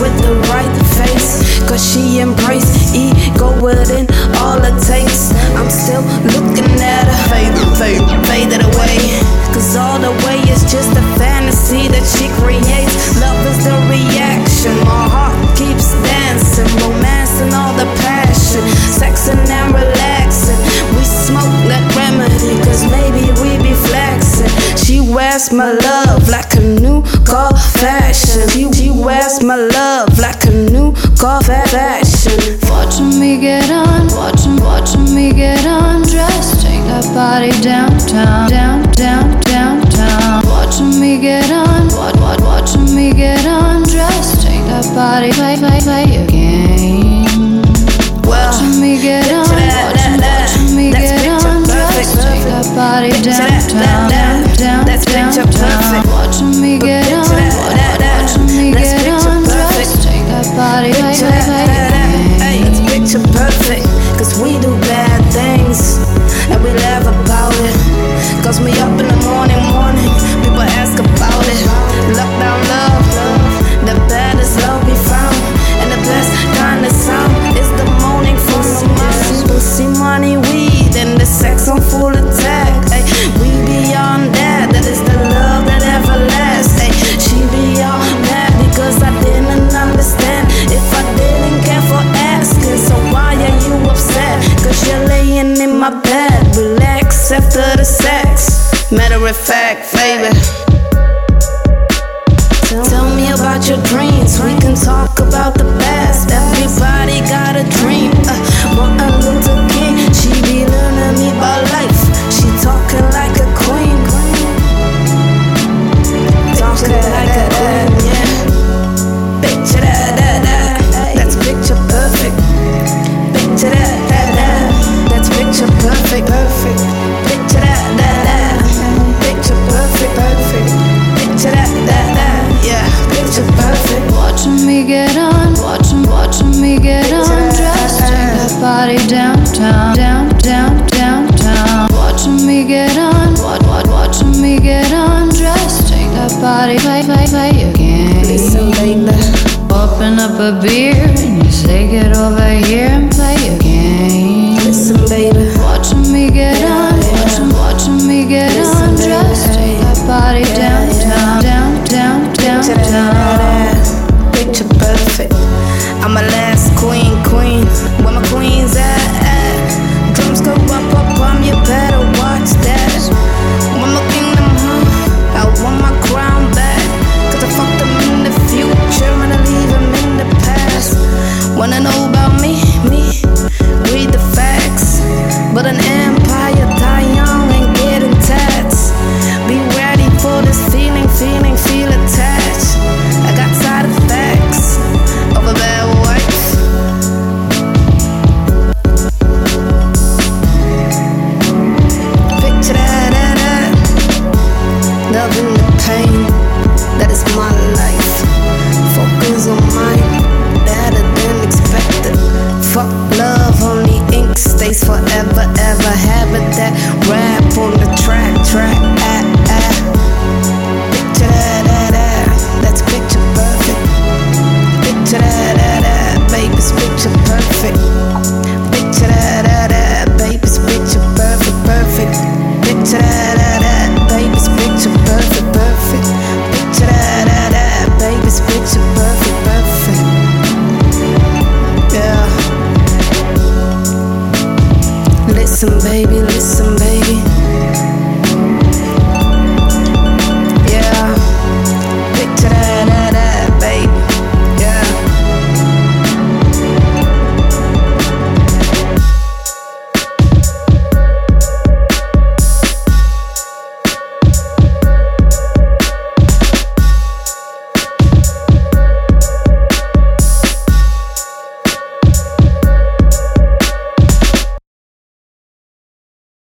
with the right face. Cause she embrace ego within all it takes. I'm still looking at her, fade, fade, faded away. Cause all the way is just a fantasy that she creates. Love is the reaction, my heart keeps dancing, romancing all the passion, sexing and relaxing. We smoke that remedy, cause maybe we be flexing. She wears my love like a new fashion. She, she wears my love like a new car fashion. Watching me get on, watching, watching me get undressed. Take that body downtown, down, down, downtown. Watching me get on, watch, watch, watching me get undressed. Take that body, play, play, play your game. Well, Watching me get on, watching, watching me get undressed. Take that body downtown, sex on full attack. Ay, we beyond that. That is the love that ever lasts. Ay, she be all mad because I didn't understand. If I didn't care for asking, so why are you upset? Cause you're laying in my bed, relax after the sex. Matter of fact, baby. Tell me about your dreams. We can talk about the past. Everybody got a dream. Uh, body, play, play, play your game. Listen, baby. Open up a beer and you say get over here and play your game. Listen, baby. Baby.